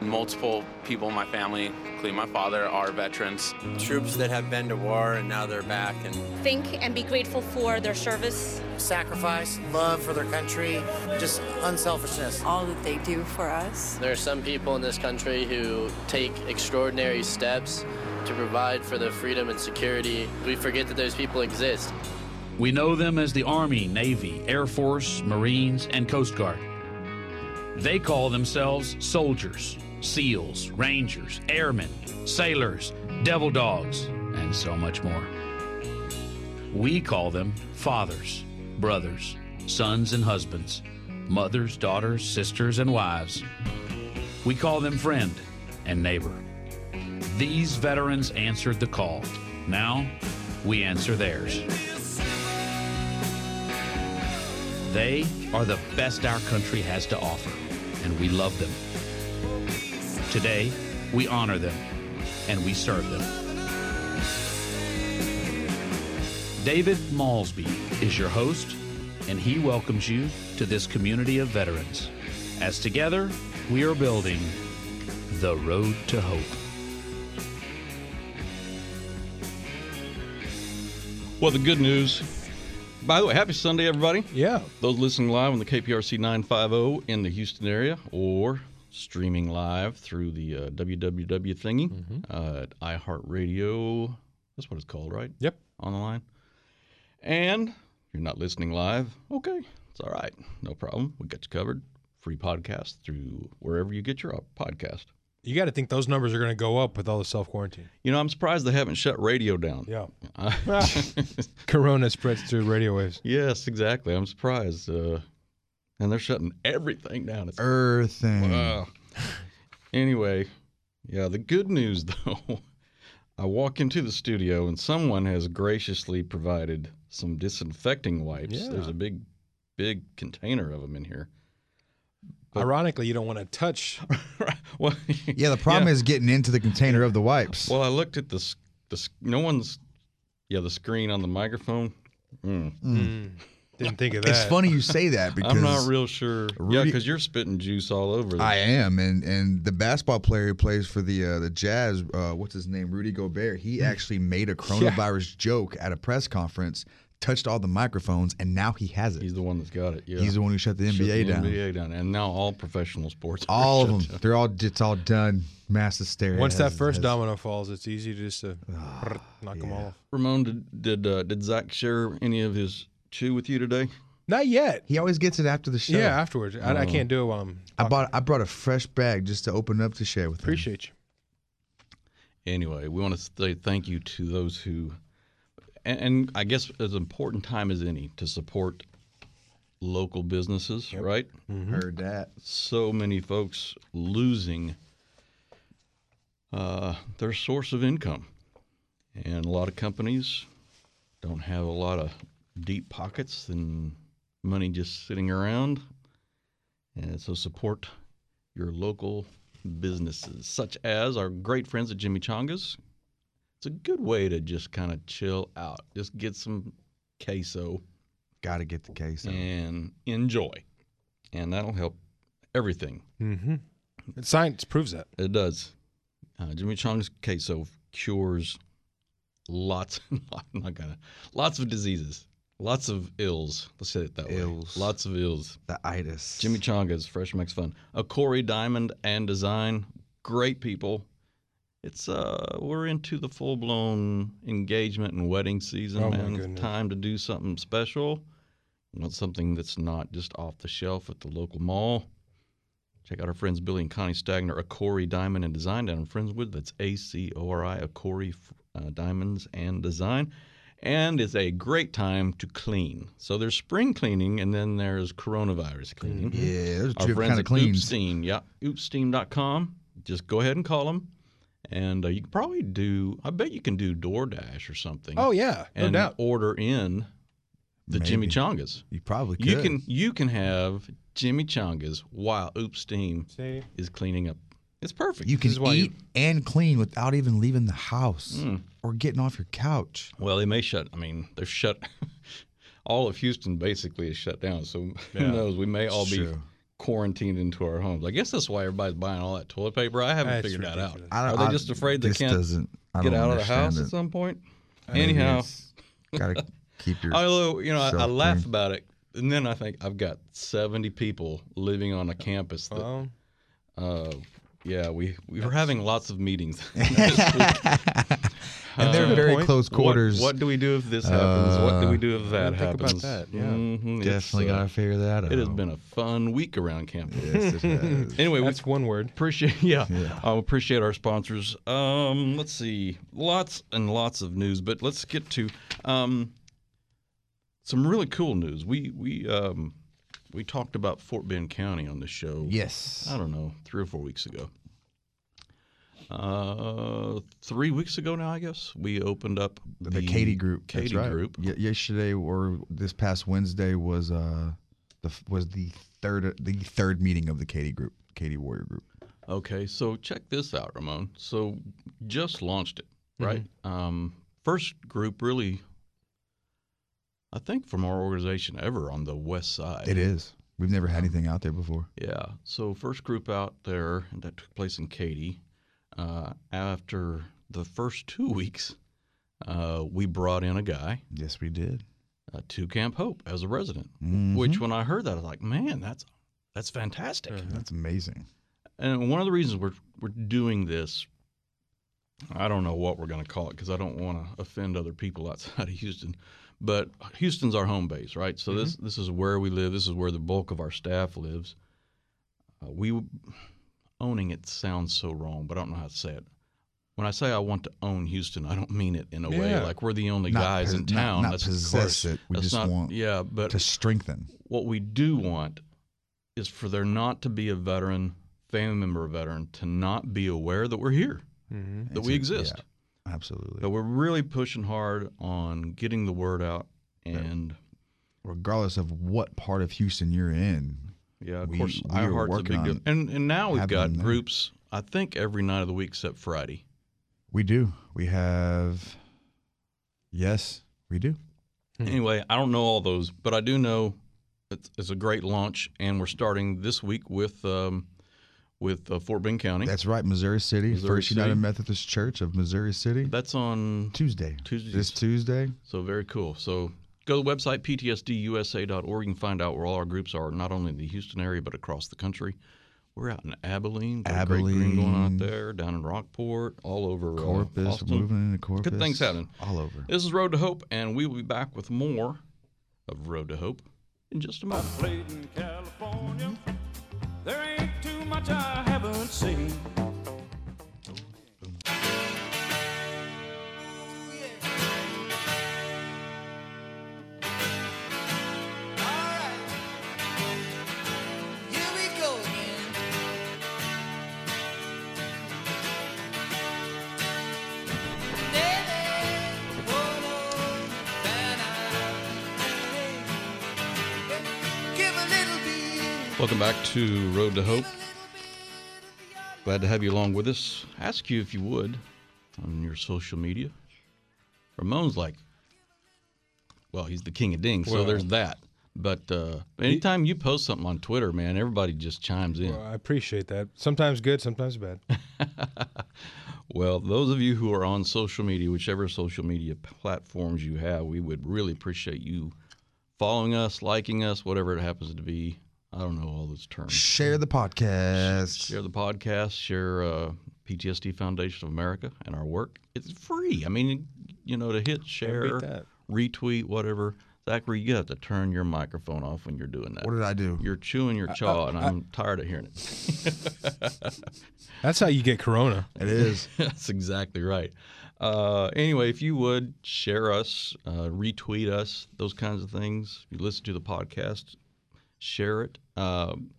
Multiple people in my family, including my father, are veterans. Troops that have been to war and now they're back and think and be grateful for their service. Sacrifice, love for their country, just unselfishness. All that they do for us. There are some people in this country who take extraordinary steps to provide for the freedom and security. We forget that those people exist. We know them as the Army, Navy, Air Force, Marines, and Coast Guard. They call themselves soldiers, SEALs, Rangers, Airmen, Sailors, Devil Dogs, and so much more. We call them fathers, brothers, sons, and husbands, mothers, daughters, sisters, and wives. We call them friend and neighbor. These veterans answered the call. Now, we answer theirs. They are the best our country has to offer, and we love them. Today, we honor them and we serve them. David Maulsby is your host, and he welcomes you to this community of veterans. As together, we are building the road to hope. Well, the good news. By the way, happy Sunday, everybody. Yeah. Those listening live on the KPRC 950 in the Houston area or streaming live through the uh, www thingy Mm-hmm. uh, at iHeartRadio. That's what it's called, right? Yep. On the line. And you're not listening live, okay, it's all right. No problem. We got you covered. Free podcast through wherever you get your uh, podcast. You got to think those numbers are going to go up with all the self quarantine. You know, I'm surprised they haven't shut radio down. Yeah. Corona spreads through radio waves. Yes, exactly. I'm surprised. Uh, and they're shutting everything down. It's Earthing. wow. Anyway, yeah, the good news though, I walk into the studio and someone has graciously provided some disinfecting wipes. Yeah. There's a big, big container of them in here. But- Ironically, you don't want to touch. well, Yeah, the problem is getting into the container of the wipes. Well, I looked at this. This no one's. Yeah, the screen on the microphone. Mm. Mm, didn't think of that. It's funny you say that because I'm not real sure. yeah, because you're spitting juice all over. I am, and and the basketball player who plays for the uh, the Jazz, uh, what's his name, Rudy Gobert. He actually made a coronavirus joke at a press conference, touched all the microphones, and now he has it. He's the one that's got it. Yeah. He's the one who shut the Shut NBA the down. NBA down, and now all professional sports. are All of shut them, down. they're all it's all done. Mass hysteria. Once that has- first has- domino falls, it's easy to just uh, knock them all off. Ramon, did did, uh, did Zach share any of his chew with you today? Not yet. He always gets it after the show. Yeah, afterwards. I, I can't do it while I'm. I bought I brought a fresh bag just to open up to share with him. Appreciate you. Anyway, we want to say thank you to those who, and, and I guess as important time as any to support local businesses, right? Heard that. So many folks losing uh, their source of income, and a lot of companies don't have a lot of deep pockets and money just sitting around, and so support your local businesses, such as our great friends at Jimmy Changas. It's a good way to just kind of chill out, just get some queso Got to get the case. and enjoy, and that'll help everything. Mm-hmm. Science proves that. It does. Uh, Jimmy Chong's queso cures lots. Not gonna. Lots of diseases. Lots of ills. Let's say it that way. Lots of ills. The itis. Jimmy Changa's Fresh Makes Fun. Acori Diamond and Design. Great people. It's uh we're into the full blown engagement and wedding season, Oh, my man. It's goodness. time to do something special. You want something that's not just off the shelf at the local mall. Check out our friends Billy and Connie Stagner, Acori Diamond and Design down in Friendswood. That's A C O R I, Acori uh, Diamonds and Design. And it's a great time to clean. So there's spring cleaning and then there's coronavirus cleaning. Yeah, those Our friends kind of at cleans. Oopsteam, yeah, oopsteam.com. Just go ahead and call them. And uh, you can probably do, I bet you can do DoorDash or something. Oh yeah, no and doubt. order in the Jimmy Maybe. Changas. You probably could. You can you can have Jimmy Changas while Oop Steam See? is cleaning up. It's perfect. You can is eat you- and clean without even leaving the house Mm. or getting off your couch. well, they may shut. I mean, they're shut. all of Houston basically is shut down. So Yeah. who knows? We may all It's be true. quarantined into our homes. I guess that's why everybody's buying all that toilet paper. I haven't That's figured that out. I don't- Are they just afraid they can't doesn't, I get out of the house understand at some point? Maybe Anyhow, gotta keep your. although you know, I, I laugh clean. about it, and then I think I've got seventy people living on a campus that Well, Uh, yeah, we we were having lots of meetings. and they're Uh, very point. close quarters. What, what do we do if this happens? what do we do if that didn't about happens? that, yeah. Mhm, Definitely uh, gotta figure that out. It has been a fun week around campus. Yes, it has. Anyway, that's one word. appreciate yeah, Yeah. I appreciate our sponsors. Um, let's see, lots and lots of news, but let's get to um, some really cool news. We we um, we talked about Fort Bend County on the show. yes. I don't know, three or four weeks ago. Uh, three weeks ago now, I guess we opened up The, Katy group. Katy that's right. group. Ye- yesterday or this past Wednesday was uh the was the third the third meeting of the Katy group, Katy Warrior group. Okay, so check this out, Ramon. So just launched it, right? Um, first group really, I think, from our organization ever on the west side. It is. We've never had anything out there before. Yeah. So first group out there that took place in Katy. Uh, after the first two weeks, uh, we brought in a guy Yes, we did. uh, to Camp Hope as a resident. Mhm. Which, when I heard that, I was like, "Man, that's that's fantastic." That's amazing. And one of the reasons we're we're doing this, I don't know what we're going to call it because I don't want to offend other people outside of Houston, but Houston's our home base, right? So this this is where we live. This is where the bulk of our staff lives. Uh, we owning it sounds so wrong, but I don't know how to say it. When I say I want to own Houston, I don't mean it in a way like we're the only Not guys pos- in town. not That's of possess course- it. We just not- want yeah, but To strengthen. what we do want is for there not to be a veteran, family member of a veteran, to not be aware that we're here, Mm-hmm. that It's we a- exist. yeah, absolutely. So we're really pushing hard on getting the word out. And Regardless of what part of Houston you're in, yeah, of We- course, we are iHeart's a big deal. on And and now we've got groups. I think every night of the week except Friday. we do. We have. Yes, we do. Hmm. Anyway, I don't know all those, but I do know it's, it's a great launch, and we're starting this week with um, with uh, Fort Bend County. That's right, Missouri City, Missouri First United Methodist Church of Missouri City. That's on Tuesday. Tuesday. This Tuesday. So very cool. So go to the website ptsdusa.org. You can find out where all our groups are, not only in the Houston area but across the country. We're out in Abilene, got a great green going on out there, down in Rockport, all over uh, Corpus, Austin. we're moving into Corpus. Good things happening. all over. This is Road to Hope, and we will be back with more of Road to Hope in just a moment. Bit. Welcome back to Road to Hope. Glad to have you along with us. Ask you if you would on your social media. Ramon's like, well, he's the king of ding, so there's that. But uh, anytime you post something on Twitter, man, everybody just chimes in. Well, I appreciate that. Sometimes good, sometimes bad. Well, those of you who are on social media, whichever social media platforms you have, we would really appreciate you following us, liking us, whatever it happens to be. I don't know all those terms. Share the podcast. Share the podcast, share uh, PTSD Foundation of America and our work. It's free. I mean, you know, to hit share, retweet, whatever. Zachary, you have to turn your microphone off when you're doing that. What did I do? You're chewing your jaw, and I'm tired of hearing it. That's how you get corona. It is. That's exactly right. Uh, anyway, if you would share us, uh, retweet us, those kinds of things. If you listen to the podcast, share it. Um,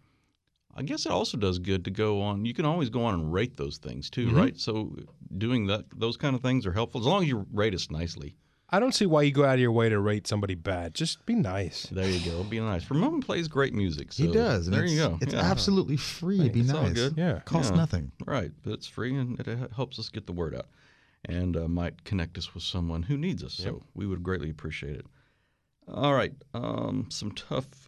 I guess it also does good to go on. You can always go on and rate those things too, Mhm. right? So doing that, those kind of things are helpful as long as you rate us nicely. I don't see why you go out of your way to rate somebody bad. Just be nice. There you go. Be nice. Ramon plays great music. So he does. There you go. It's Yeah. absolutely free. Be It's nice. all good. Yeah. Costs Yeah. nothing. Right, but it's free and it uh, helps us get the word out and uh, might connect us with someone who needs us. So we would greatly appreciate it. All right, um, some tough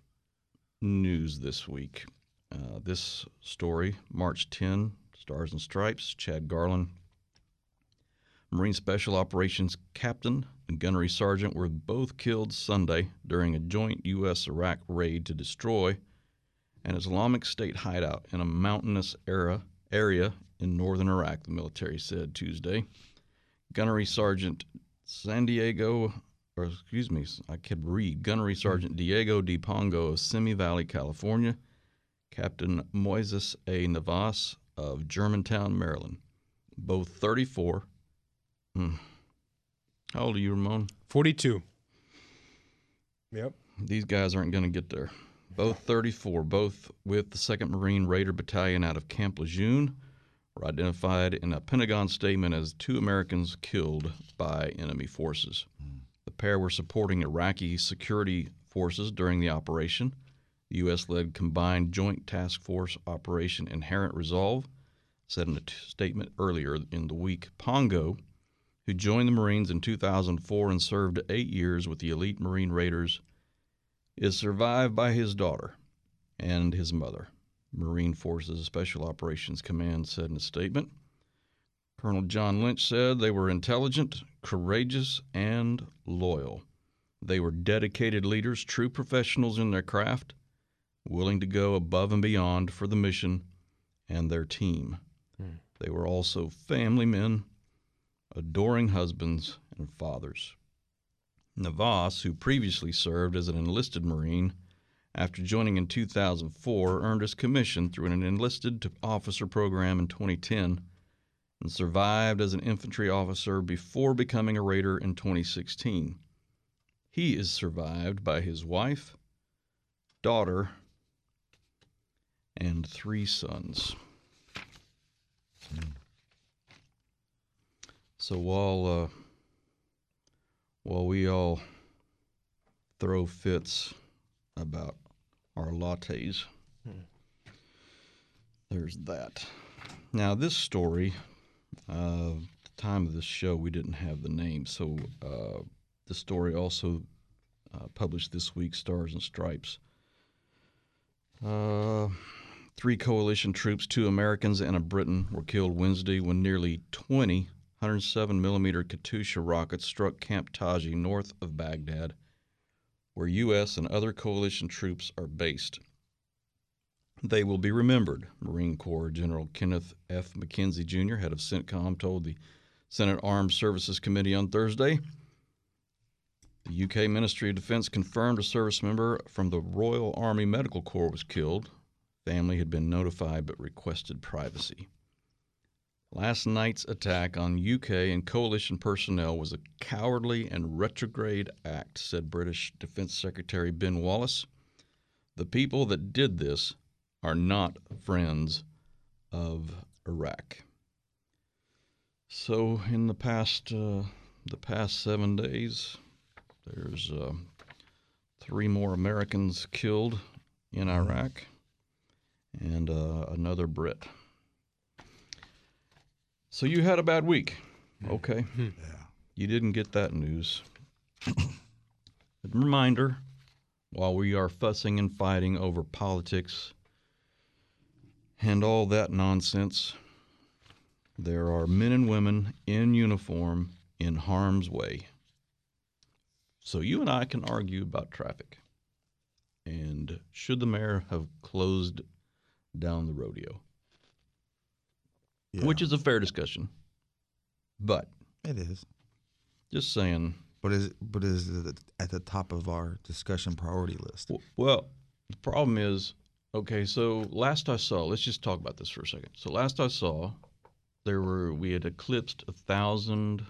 news this week. Uh, this story, March 10, Stars and Stripes, Chad Garland. Marine Special Operations Captain and Gunnery Sergeant were both killed Sunday during a joint U.S. Iraq raid to destroy an Islamic State hideout in a mountainous era, area in northern Iraq, the military said Tuesday. Gunnery Sergeant San Diego, or excuse me, I could read. Gunnery Sergeant Diego D. Pongo of Simi Valley, California. Captain Moises A. Navas of Germantown, Maryland. Both 34. Hmm. How old are you, Ramon? 42. Yep. These guys aren't going to get there. Both 34, both with the 2nd Marine Raider Battalion out of Camp Lejeune, were identified in a Pentagon statement as two Americans killed by enemy forces. The pair were supporting Iraqi security forces during the operation. The U.S. led Combined Joint Task Force Operation Inherent Resolve said in a t- statement earlier in the week Pongo, who joined the Marines in 2004 and served eight years with the elite Marine Raiders, is survived by his daughter and his mother. Marine Forces Special Operations Command said in a statement. Colonel John Lynch said they were intelligent, courageous, and loyal. They were dedicated leaders, true professionals in their craft, willing to go above and beyond for the mission and their team. Hmm. They were also family men, adoring husbands and fathers. Navas, who previously served as an enlisted Marine, after joining in 2004, earned his commission through an enlisted to officer program in 2010 and survived as an infantry officer before becoming a Raider in 2016. He is survived by his wife, daughter, and three sons. So while uh, while we all throw fits about our lattes, there's that. Now this story, uh, the time of this show, we didn't have the name, so uh, the story also uh, published this week, Stars and Stripes. Uh, three coalition troops, two Americans and a Briton, were killed Wednesday when nearly 20 107 millimeter Katyusha rockets struck Camp Taji north of Baghdad, where U.S. and other coalition troops are based. They will be remembered, Marine Corps General Kenneth F. McKenzie Jr., head of CENTCOM, told the Senate Armed Services Committee on Thursday. The UK Ministry of Defense confirmed a service member from the Royal Army Medical Corps was killed. Family had been notified but requested privacy. Last night's attack on UK and coalition personnel was a cowardly and retrograde act, said British Defense Secretary Ben Wallace. The people that did this are not friends of Iraq. So, in the past uh, the past seven days, there's uh, three more Americans killed in Iraq, and uh, another Brit. So you had a bad week. Okay. Yeah. You didn't get that news. Reminder while we are fussing and fighting over politics and all that nonsense, there are men and women in uniform in harm's way. So you and I can argue about traffic. And should the mayor have closed down the rodeo? Yeah. Which is a fair discussion. But It is. just saying, But is but is it at the top of our discussion priority list? Well, the problem is, okay, so last I saw, let's just talk about this for a second. So last I saw, there were we had eclipsed a thousand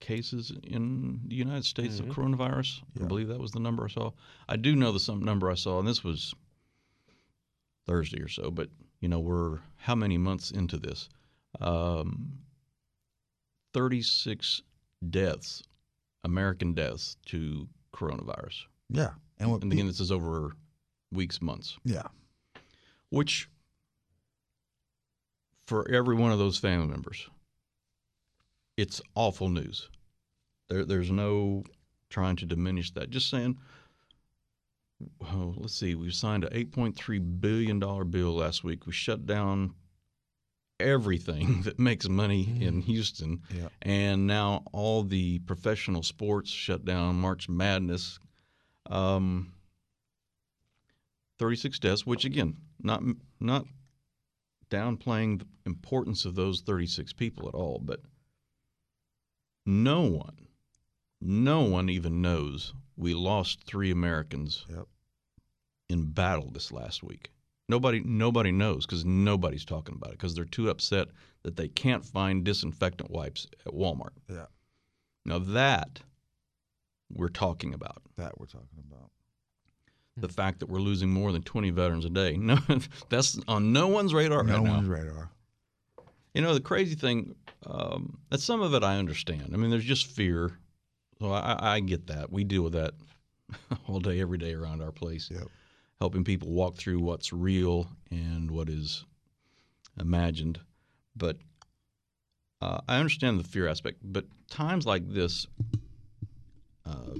cases in the United States of coronavirus. I believe that was the number I saw. I do know the some number I saw, and this was Thursday or so. But you know, we're how many months into this? Um, Thirty-six deaths, American deaths to coronavirus. Yeah. And what And again, this is over weeks, months, yeah. which for every one of those family members, it's awful news. There, there's no trying to diminish that. Just saying, oh, let's see, we signed a $8.3 billion bill last week. We shut down everything that makes money in Houston. Yeah. And now all the professional sports shut down, March Madness. Um, 36 deaths, which again, not not downplaying the importance of those 36 people at all, but no one, no one even knows we lost three Americans Yep. in battle this last week. Nobody, nobody knows because nobody's talking about it because they're too upset that they can't find disinfectant wipes at Walmart. Yeah. Now that we're talking about That we're talking about. The fact that we're losing more than 20 veterans a day. No, that's on no one's radar no right now. one's radar. You know, the crazy thing, um, that some of it I understand. I mean, there's just fear. So I, I get that. We deal with that all day, every day around our place, Yep. helping people walk through what's real and what is imagined. But uh, I understand the fear aspect. But times like this, uh,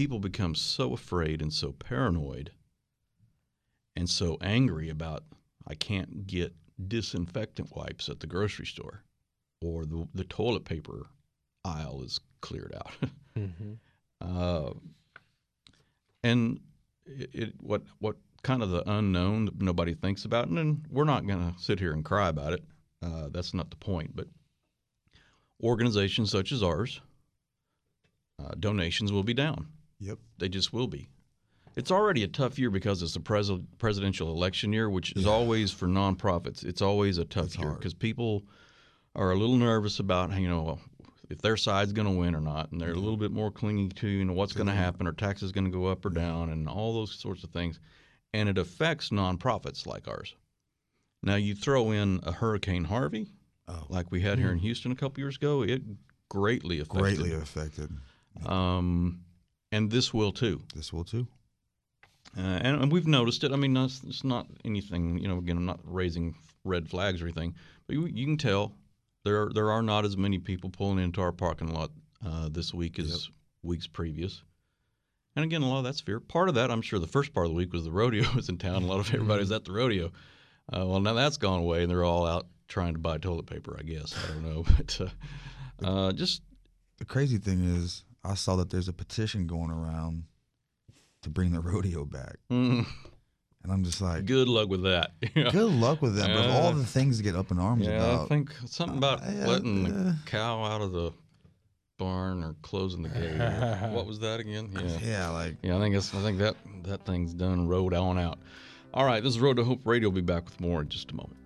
people become so afraid and so paranoid and so angry about I can't get disinfectant wipes at the grocery store or the, the toilet paper aisle is cleared out. Mm-hmm. uh, and it, it what what kind of the unknown that nobody thinks about, and then we're not going to sit here and cry about it. Uh, that's not the point. But organizations such as ours, uh, donations will be down. Yep. They just will be. It's already a tough year because it's a pres- presidential election year, which is always for nonprofits. It's always a tough year because people are a little nervous about you know if their side's going to win or not, and they're a little bit more clingy to you know what's going to happen, or taxes going to go up or down, and all those sorts of things, and it affects nonprofits like ours. Now you throw in a Hurricane Harvey, like we had here in Houston a couple years ago, it greatly affected. Greatly affected. Um, and this will too. This will too. Uh, and, and we've noticed it. I mean, it's, it's not anything. You know, again, I'm not raising red flags or anything, but you, you can tell there there are not as many people pulling into our parking lot uh, this week as weeks previous. And again, a lot of that's fear. Part of that, I'm sure, the first part of the week was the rodeo was in town. A lot of everybody was at the rodeo. Uh, well, now that's gone away, and they're all out trying to buy toilet paper. I guess I don't know, but uh, uh, just The crazy thing is, I saw that there's a petition going around to bring the rodeo back, mm, and I'm just like, good luck with that. good luck with that. But of all Uh, the things to get up in arms Yeah, about, I think something about Uh, letting uh, the cow out of the barn or closing the gate. what was that again? Yeah, yeah, like yeah. I think it's, I think that that thing's done. Rode on out. All right, this is Road to Hope Radio. We'll be back with more in just a moment.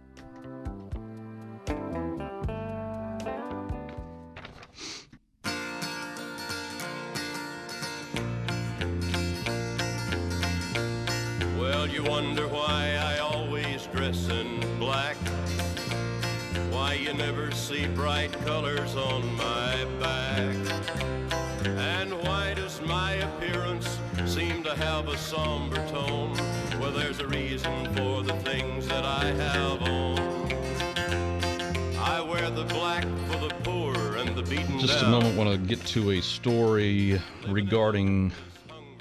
You never see bright colors on my back. And why does my appearance seem to have a somber tone? Well, there's a reason for the things that I have on. I wear the black for the poor and the beaten Just a moment. Want to get to a story regarding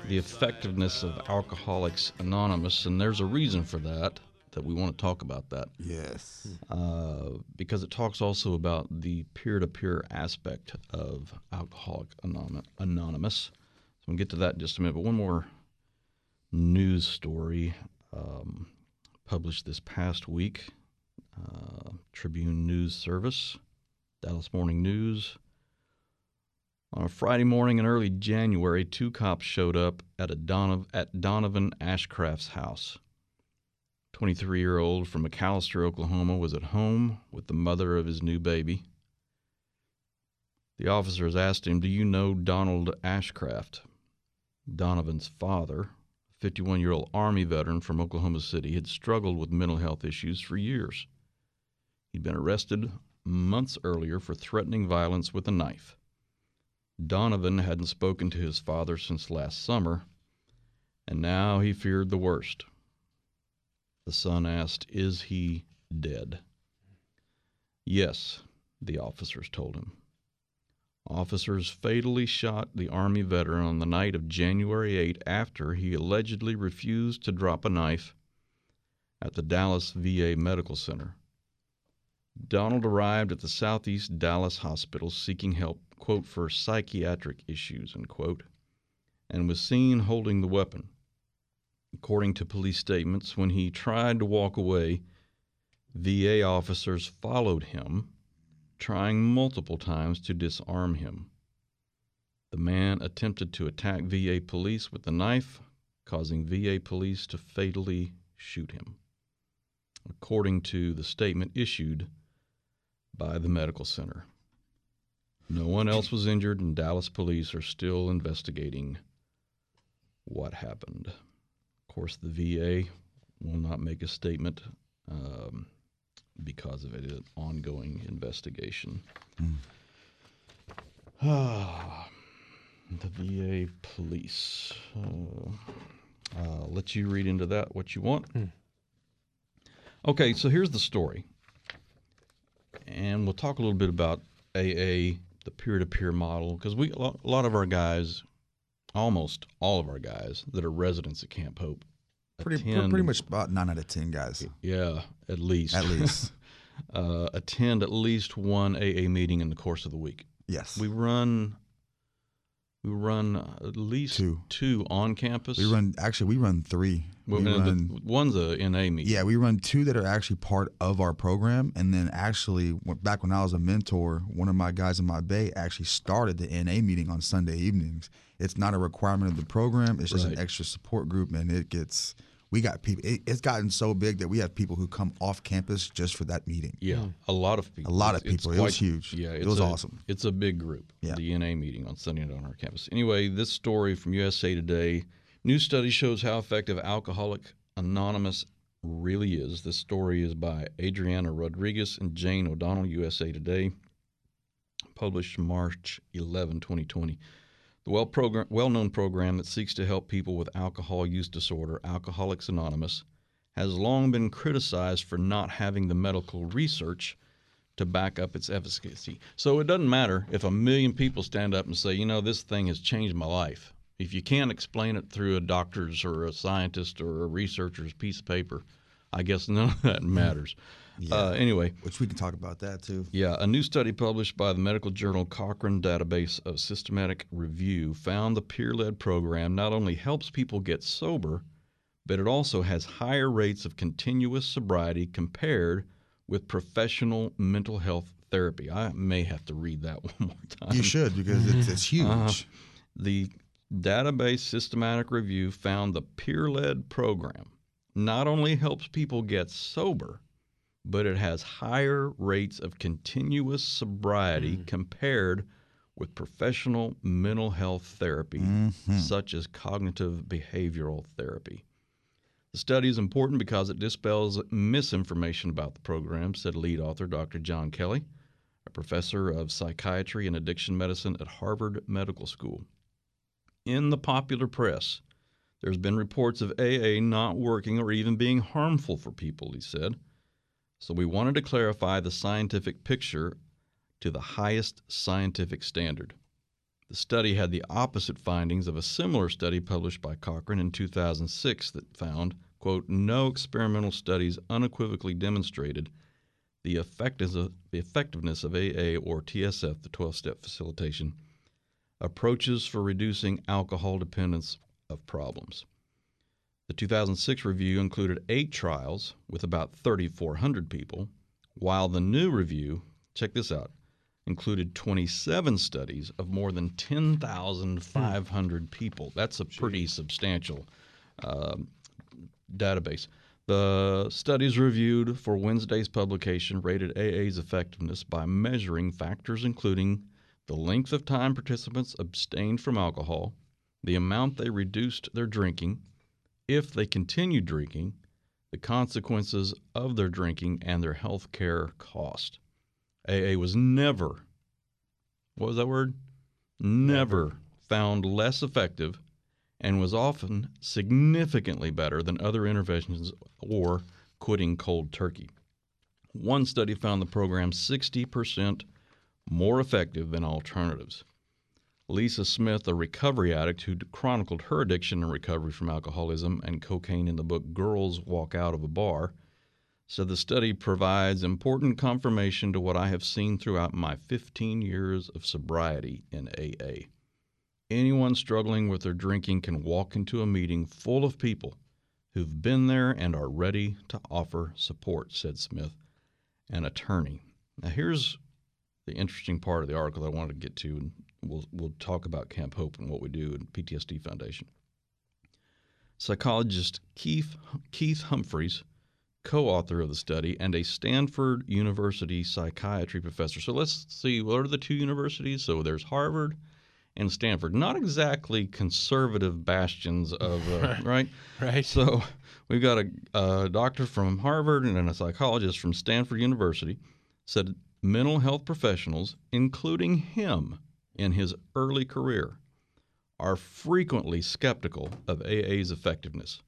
the effectiveness of Alcoholics Anonymous, and there's a reason for that. That we want to talk about that. yes, uh, because it talks also about the peer-to-peer aspect of Alcoholic Anon- Anonymous. So we'll get to that in just a minute. But one more news story um, published this past week. Uh, Tribune News Service, Dallas Morning News. On a Friday morning in early January, two cops showed up at a Donov- at Donovan Ashcraft's house. 23 year old from McAlester, Oklahoma, was at home with the mother of his new baby. The officers asked him, Do you know Donald Ashcraft? Donovan's father, 51 year old Army veteran from Oklahoma City, had struggled with mental health issues for years. He'd been arrested months earlier for threatening violence with a knife. Donovan hadn't spoken to his father since last summer, and now he feared the worst. The son asked, Is he dead? Yes, the officers told him. Officers fatally shot the Army veteran on the night of January 8 after he allegedly refused to drop a knife at the Dallas VA Medical Center. Donald arrived at the Southeast Dallas Hospital seeking help, quote, for psychiatric issues, unquote, and was seen holding the weapon. According to police statements, when he tried to walk away, VA officers followed him, trying multiple times to disarm him. The man attempted to attack VA police with a knife, causing VA police to fatally shoot him, according to the statement issued by the medical center. No one else was injured, and Dallas police are still investigating what happened. Of course, the VA will not make a statement um, because of it an ongoing investigation. Ah, the VA police. Uh, I'll let you read into that what you want. Okay, so here's the story. And we'll talk a little bit about AA, the peer to peer model, because we a lot of our guys, almost all of our guys that are residents at Camp Hope, Pretty, attend- pretty much about nine out of ten guys. yeah, at least. At least. uh, attend at least one AA meeting in the course of the week. Yes. We run. We run at least two, on campus. We run actually we run three. Well, we uh, the- run, one's a NA meeting. yeah, we run two that are actually part of our program, and then actually back when I was a mentor, one of my guys in my bay actually started the NA meeting on Sunday evenings. It's not a requirement of the program; it's just Right. an extra support group, and it gets. We got people. It, it's gotten so big that we have people who come off campus just for that meeting. Yeah, hmm. a lot of people. A lot of It's- it's people. It was huge. Yeah, It was a- awesome. It's a big group. Yeah. The NA meeting on Sunday night on our campus. Anyway, this story from USA Today. New study shows how effective Alcoholic Anonymous really is. This story is by Adriana Rodriguez and Jane O'Donnell, USA Today, published March 11, 2020. The well program, well-known program that seeks to help people with alcohol use disorder, Alcoholics Anonymous, has long been criticized for not having the medical research to back up its efficacy. So it doesn't matter if a million people stand up and say, you know, this thing has changed my life. If you can't explain it through a doctor's or a scientist or a researcher's piece of paper, I guess none of that matters. Uh, anyway, which we can talk about that too. yeah, a new study published by the medical journal Cochrane Database of Systematic Review found the peer led program not only helps people get sober, but it also has higher rates of continuous sobriety compared with professional mental health therapy. I may have to read that one more time. You should because it's, it's huge. Uh, the database systematic review found the peer led program not only helps people get sober, but it has higher rates of continuous sobriety mm. compared with professional mental health therapy, mm-hmm. such as cognitive behavioral therapy. The study is important because it dispels misinformation about the program, said lead author Dr. John Kelly, a professor of psychiatry and addiction medicine at Harvard Medical School. In the popular press, there's been reports of AA not working or even being harmful for people, he said. So we wanted to clarify the scientific picture to the highest scientific standard. The study had the opposite findings of a similar study published by Cochrane in 2006 that found, quote, no experimental studies unequivocally demonstrated the effectiveness of, AA or TSF, the 12 step facilitation, approaches for reducing alcohol dependence of problems. The 2006 review included eight trials with about 3,400 people, while the new review, check this out, included 27 studies of more than 10,500 people. That's a pretty substantial um, database. The studies reviewed for Wednesday's publication rated AA's effectiveness by measuring factors including the length of time participants abstained from alcohol, the amount they reduced their drinking, if they continued drinking, the consequences of their drinking, and their health care cost. AA was never, what was that word? Never found less effective and was often significantly better than other interventions or quitting cold turkey. One study found the program 60% more effective than alternatives. Lisa Smith, a recovery addict who chronicled her addiction and recovery from alcoholism and cocaine in the book Girls Walk Out of a Bar, said the study provides important confirmation to what I have seen throughout my 15 years of sobriety in AA. Anyone struggling with their drinking can walk into a meeting full of people who've been there and are ready to offer support, said Smith, an attorney. Now, here's the interesting part of the article that I wanted to get to, we'll, we'll talk about Camp Hope and what we do in PTSD Foundation. Psychologist Keith, Keith Humphreys, co author of the study, and a Stanford University psychiatry professor. So let's see, what are the two universities? So there's Harvard and Stanford. Not exactly conservative bastions of, uh, right? Right. So we've got a, a doctor from Harvard and a psychologist from Stanford University said mental health professionals, including him in his early career, are frequently skeptical of AA's effectiveness.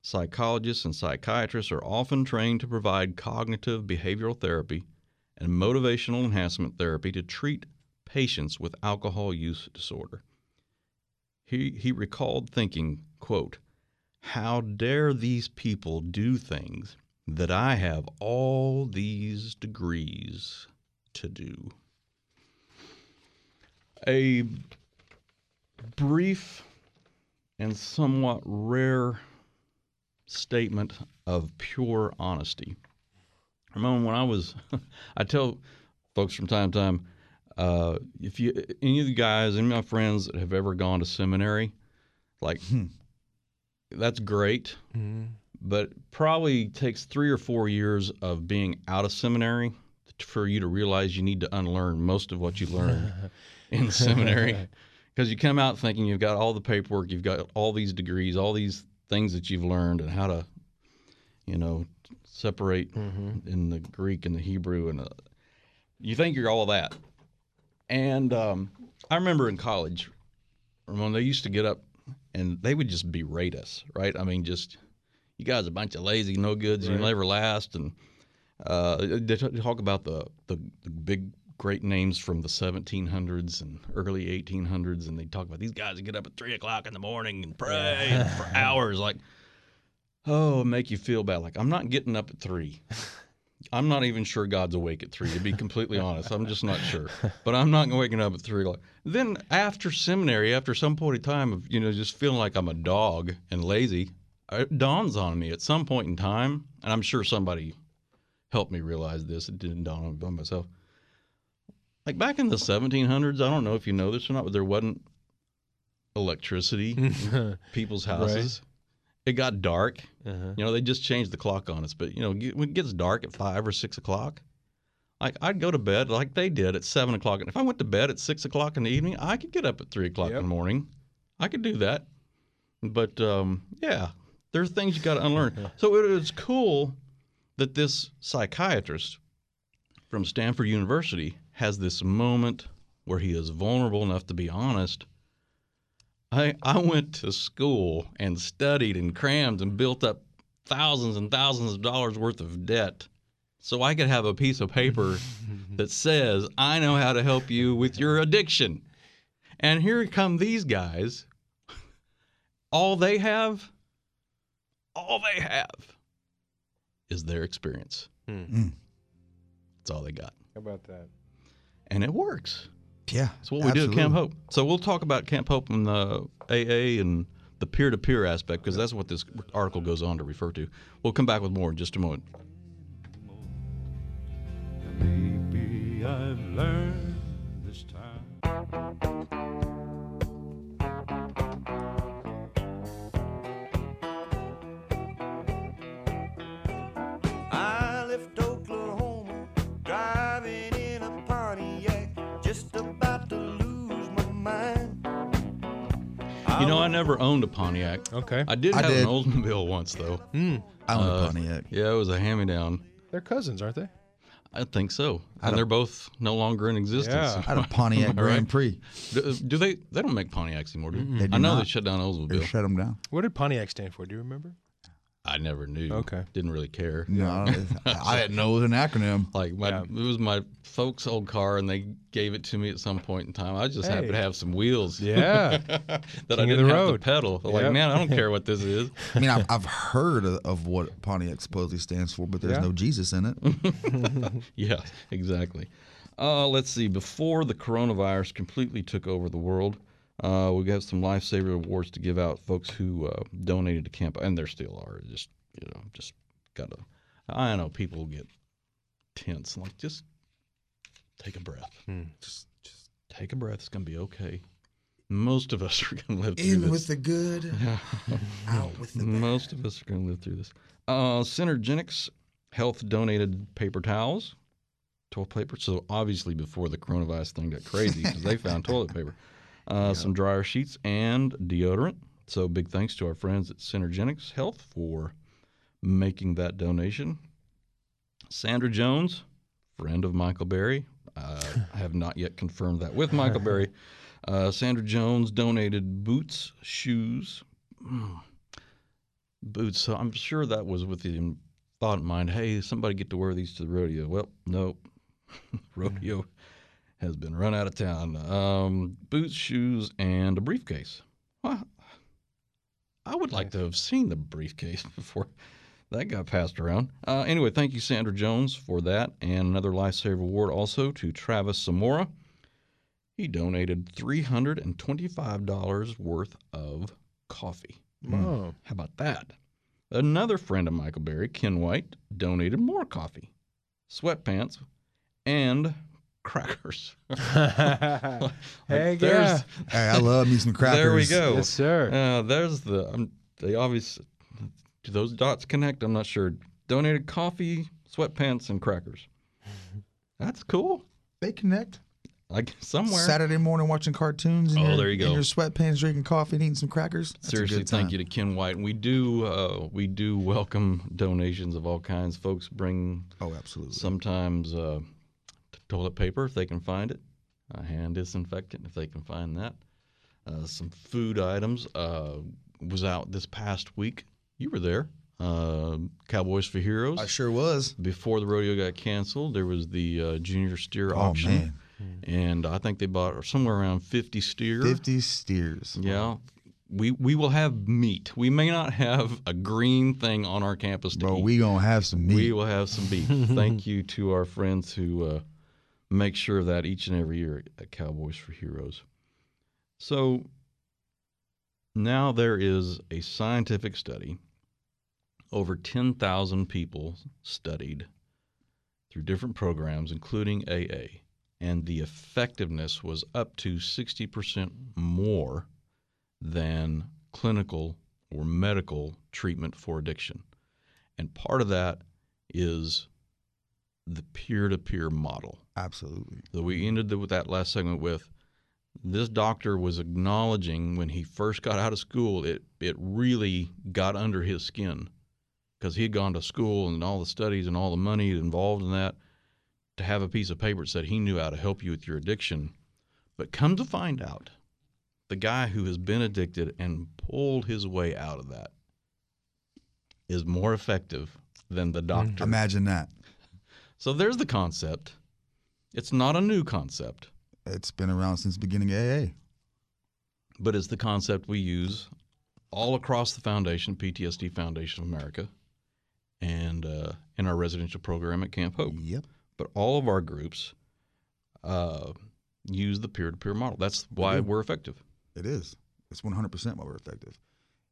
Psychologists and psychiatrists are often trained to provide cognitive behavioral therapy and motivational enhancement therapy to treat patients with alcohol use disorder. He, he recalled thinking, quote, How dare these people do things that I have all these degrees to do? A brief and somewhat rare statement of pure honesty. I remember when I was, I tell folks from time to time, uh, if you any of the guys, any of my friends that have ever gone to seminary, like that's great, but probably takes three or four years of being out of seminary for you to realize you need to unlearn most of what you learned in seminary. Because you come out thinking you've got all the paperwork, you've got all these degrees, all these things that you've learned, and how to, you know, separate in the Greek and the Hebrew, and uh, you think you're all that. And um, I remember in college when they used to get up and they would just berate us, right? I mean, just you guys are a bunch of lazy no goods, you'll never last, and uh, they talk about the, the the big great names from the 1700s and early 1800s, and they talk about these guys that get up at three o'clock in the morning and pray for hours, like. Oh, make you feel bad. Like I'm not getting up at three. I'm not even sure God's awake at three. To be completely honest, I'm just not sure. But I'm not waking up at three. Like then after seminary, after some point in time of you know just feeling like I'm a dog and lazy, it dawns on me at some point in time, and I'm sure somebody helped me realize this. It didn't dawn on me by myself. Like back in the 1700s, I don't know if you know this or not, but there wasn't electricity in people's Right. houses. It got dark. Uh-huh. You know, they just changed the clock on us. But you know, when it gets dark at five or six o'clock, like I'd go to bed like they did at seven o'clock. And if I went to bed at six o'clock in the evening, I could get up at three o'clock in the morning. I could do that. But um, yeah, there are things you got to unlearn. so it was cool that this psychiatrist from Stanford University has this moment where he is vulnerable enough to be honest. I I went to school and studied and crammed and built up thousands and thousands of dollars worth of debt so I could have a piece of paper that says I know how to help you with your addiction. And here come these guys. All they have, all they have is their experience. Mm. That's all they got. How about that? And it works. Yeah. It's what we do at Camp. Hope. So we'll talk about Camp Hope and the AA and the peer to peer aspect because that's what this article goes on to refer to. We'll come back with more in just a moment. Maybe I've learned You know, I never owned a Pontiac. Okay. I did I have did. an Oldsmobile once, though. Hmm. I own Uh, a Pontiac. Yeah, it was a hand me down. They're cousins, aren't they? I think so. had And they're both no longer in existence. Yeah. I had a Pontiac Am I right? Grand Prix. Do, do they? They don't make Pontiacs anymore, do they? They do I know they not. shut down Oldsmobile. They Oldsmobile. shut them down. What did Pontiac stand for? Do you remember? I never knew. Okay. Didn't really care. No, I don't- I didn't know it was an acronym. Like my, it was my folks' old car, and they gave it to me at some point in time. I just happened to have some wheels. Yeah. that I King of didn't the have road. to pedal. Like, man, I don't care what this is. I mean, I've, I've heard of, of what Pontiac supposedly stands for, but there's Yeah. no Jesus in it. yeah, exactly. Uh, let's see. Before the coronavirus completely took over the world, uh, we got some lifesaver awards to give out. Folks who uh, donated to camp, and there still are. Just you know, just gotta. I know people get tense. Like just take a breath. Just just take a breath. It's gonna be okay. Most of us are gonna live through In this. with the good, out with the bad. Most of us are going to live through this. Uh, Synergenics Health donated paper towels, toilet paper. So obviously before the coronavirus thing got crazy because they found toilet paper, uh, some dryer sheets and deodorant. So big thanks to our friends at Synergenics Health for making that donation. Sandra Jones, friend of Michael Berry. Uh, I have not yet confirmed that with Michael Berry. Uh, Sandra Jones donated boots, shoes, mm, boots. So I'm sure that was with the thought in mind. Hey, somebody get to wear these to the rodeo. Well, nope. rodeo has been run out of town. Um, boots, shoes, and a briefcase. Well, I would like to have seen the briefcase before that got passed around. Uh, anyway, thank you, Sandra Jones, for that. And another Lifesaver Award also to Travis Zamora. He donated $325 worth of coffee. Wow. How about that? Another friend of Michael Berry, Ken White, donated more coffee, sweatpants, and crackers. Heck there's- yeah. Hey, I love me some There we go. Yes, sir. Uh, there's the. Um, they obviously. Do those dots connect? I'm not sure. Donated coffee, sweatpants, and crackers. That's cool. They connect. Like somewhere. Saturday morning watching cartoons. In Oh, your, there you go. In your sweatpants, drinking coffee, and eating some crackers. That's a Seriously, good thank you to Ken White. And we do uh, we do welcome donations of all kinds. Folks bring oh absolutely sometimes uh, t- toilet paper if they can find it, a hand disinfectant if they can find that, uh, some food items. Uh, was out this past week. You were there. Uh, Cowboys for Heroes. I sure was. Before the rodeo got canceled, there was the uh, junior steer Oh, auction. man. And I think they bought somewhere around 50 steers. 50 steers. Yeah. We we will have meat. We may not have a green thing on our campus to But eat. we gonna have some meat. We will have some beef. Thank you to our friends who uh, make sure of that each and every year at Cowboys for Heroes. So now there is a scientific study. Over 10,000 people studied through different programs, including AA, and the effectiveness was up to 60% more than clinical or medical treatment for addiction. And part of that is the peer to peer model. Absolutely. So we ended the, with that last segment with this doctor was acknowledging when he first got out of school, it, it really got under his skin because he had gone to school and all the studies and all the money involved in that to have a piece of paper that said he knew how to help you with your addiction. But come to find out, the guy who has been addicted and pulled his way out of that is more effective than the doctor. Imagine that. So there's the concept. It's not a new concept, It's been around since the beginning of AA. but it's the concept we use all across the foundation, PTSD Foundation of America, and uh, in our residential program at Camp Hope. Yep. But all of our groups uh, use the peer-to-peer model. That's why we're effective. It is. It's 100% why we're effective.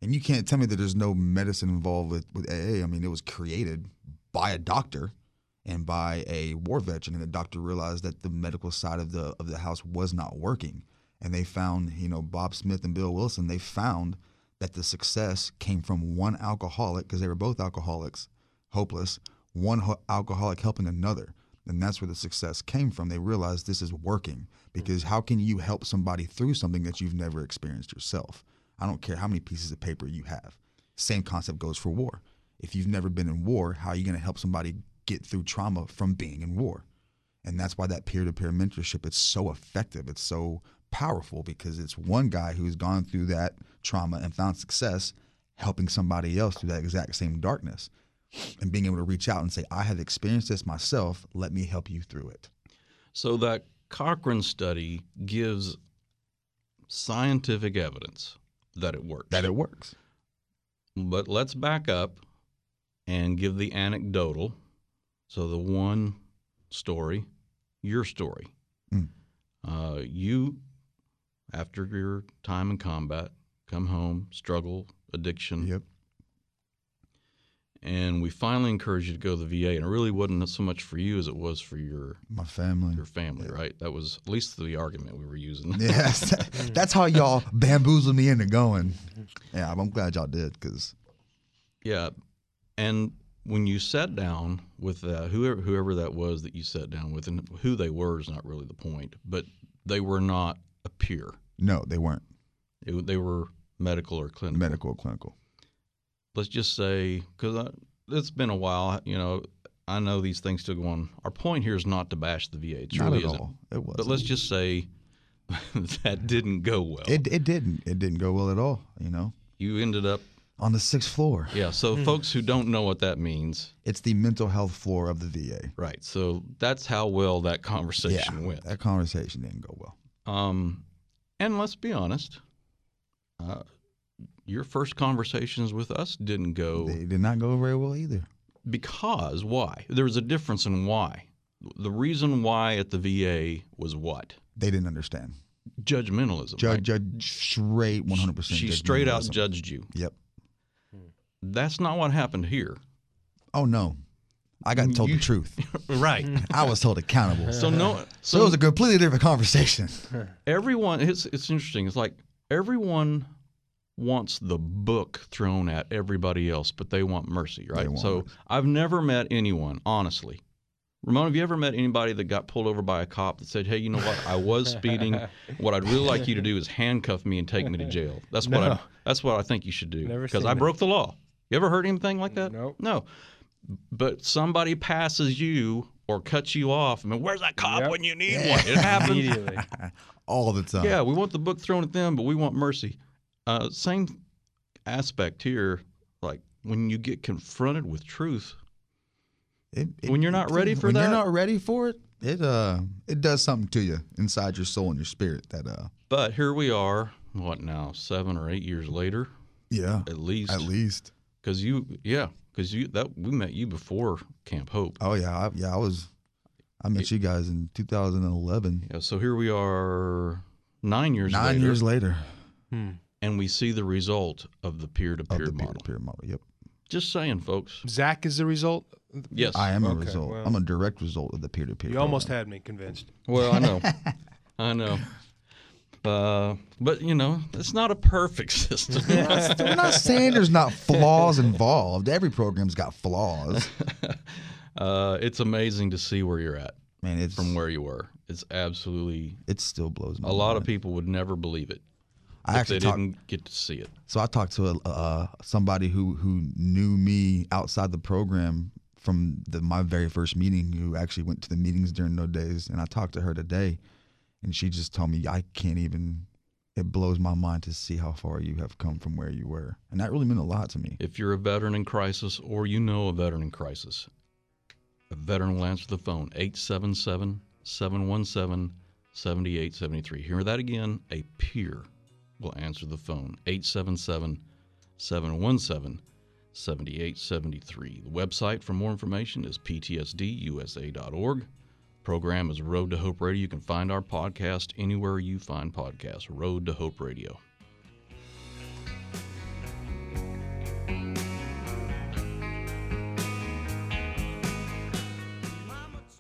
And you can't tell me that there's no medicine involved with, with AA. I mean, it was created by a doctor and by a war veteran, and the doctor realized that the medical side of the of the house was not working. And they found, you know, Bob Smith and Bill Wilson, they found that the success came from one alcoholic, because they were both alcoholics, hopeless, one ho- alcoholic helping another. And that's where the success came from. They realized this is working because how can you help somebody through something that you've never experienced yourself? I don't care how many pieces of paper you have. Same concept goes for war. If you've never been in war, how are you going to help somebody get through trauma from being in war? And that's why that peer-to-peer mentorship is so effective. It's so powerful because it's one guy who's gone through that trauma and found success helping somebody else through that exact same darkness and being able to reach out and say, I have experienced this myself. Let me help you through it. So that Cochrane study gives scientific evidence that it works. That it works. But let's back up and give the anecdotal. So the one story, your story. Mm. Uh, you, after your time in combat, come home, struggle, addiction. Yep. And we finally encouraged you to go to the VA, and it really wasn't so much for you as it was for your My family. your family, right? That was at least the argument we were using. Yes, that's how y'all bamboozled me into going. Yeah, I'm glad y'all did because Yeah, and when you sat down with uh, whoever whoever that was that you sat down with, and who they were is not really the point, but they were not a peer. no, they weren't It, they were medical or clinical. medical or clinical. Let's just say because it's been a while. You know, I know these things still go on. Our point here is not to bash the VA. Not truly at isn't. all. It wasn't. let's just say that didn't go well. It it didn't. It didn't go well at all. You know, you ended up on the sixth floor. Yeah. So folks who don't know what that means, It's the mental health floor of the VA. right? So that's how well that conversation yeah, went. that conversation didn't go well. Um, and let's be honest, uh, your first conversations with us didn't go They did not go very well either. because why? There was a difference in why. The reason why at the VA was what? They didn't understand. Judgmentalism. Judge, right? judge straight, one hundred percent. She straight out judged you. Yep. That's not what happened here. Oh no, I got told You- the truth. Right. I was held accountable. So no. So it was a completely different conversation. everyone it's it's interesting it's like everyone wants the book thrown at everybody else but they want mercy right want so i've never met anyone honestly ramon have you ever met anybody that got pulled over by a cop that said hey you know what i was speeding what i'd really like you to do is handcuff me and take me to jail that's what i that's what i think you should do because i it. broke the law you ever heard anything like that Nope. no but somebody passes you or cuts you off I mean, where's that cop Yep. when you need one it happens All the time. yeah, we want the book thrown at them, but we want mercy. Uh, same aspect here. Like when you get confronted with truth, It- it- When you're not ready for when that? you're not ready for it, it uh, it does something to you inside your soul and your spirit. That uh, but here we are. What now? Seven or eight years later, yeah, at least. at least. Because you, yeah, because you that we met you before Camp Hope. Oh yeah, I, yeah. I was, I met you guys in 2011. Yeah, so here we are, nine years Nine later, years later hmm. and we see the result of the peer-to-peer the model. peer-to-peer model. Yep. Just saying, folks. Zach is the result. Yes, I am a result. well. I'm a direct result of the peer-to-peer. You almost had me convinced. Well, I know. I know. Uh, but you know, it's not a perfect system. We're not, we're not saying there's not flaws involved. Every program's got flaws. uh, it's amazing to see where you're at Man, it's from where you were. It's absolutely it still blows my a lot mind. of people would never believe it I if actually they talked. didn't get to see it. So I talked to a, uh, somebody who who knew me outside the program from the, my very first meeting, who actually went to the meetings during those days, and I talked to her today, and she just told me I can't even. It blows my mind to see how far you have come from where you were, and that really meant a lot to me. If you're a veteran in crisis or you know a veteran in crisis, a veteran will answer the phone 877 717 7873. Hear that again. A peer will answer the phone 877 717 7873. The website for more information is ptsdusa.org. Program is Road to Hope Radio. You can find our podcast anywhere you find podcasts. Road to Hope Radio.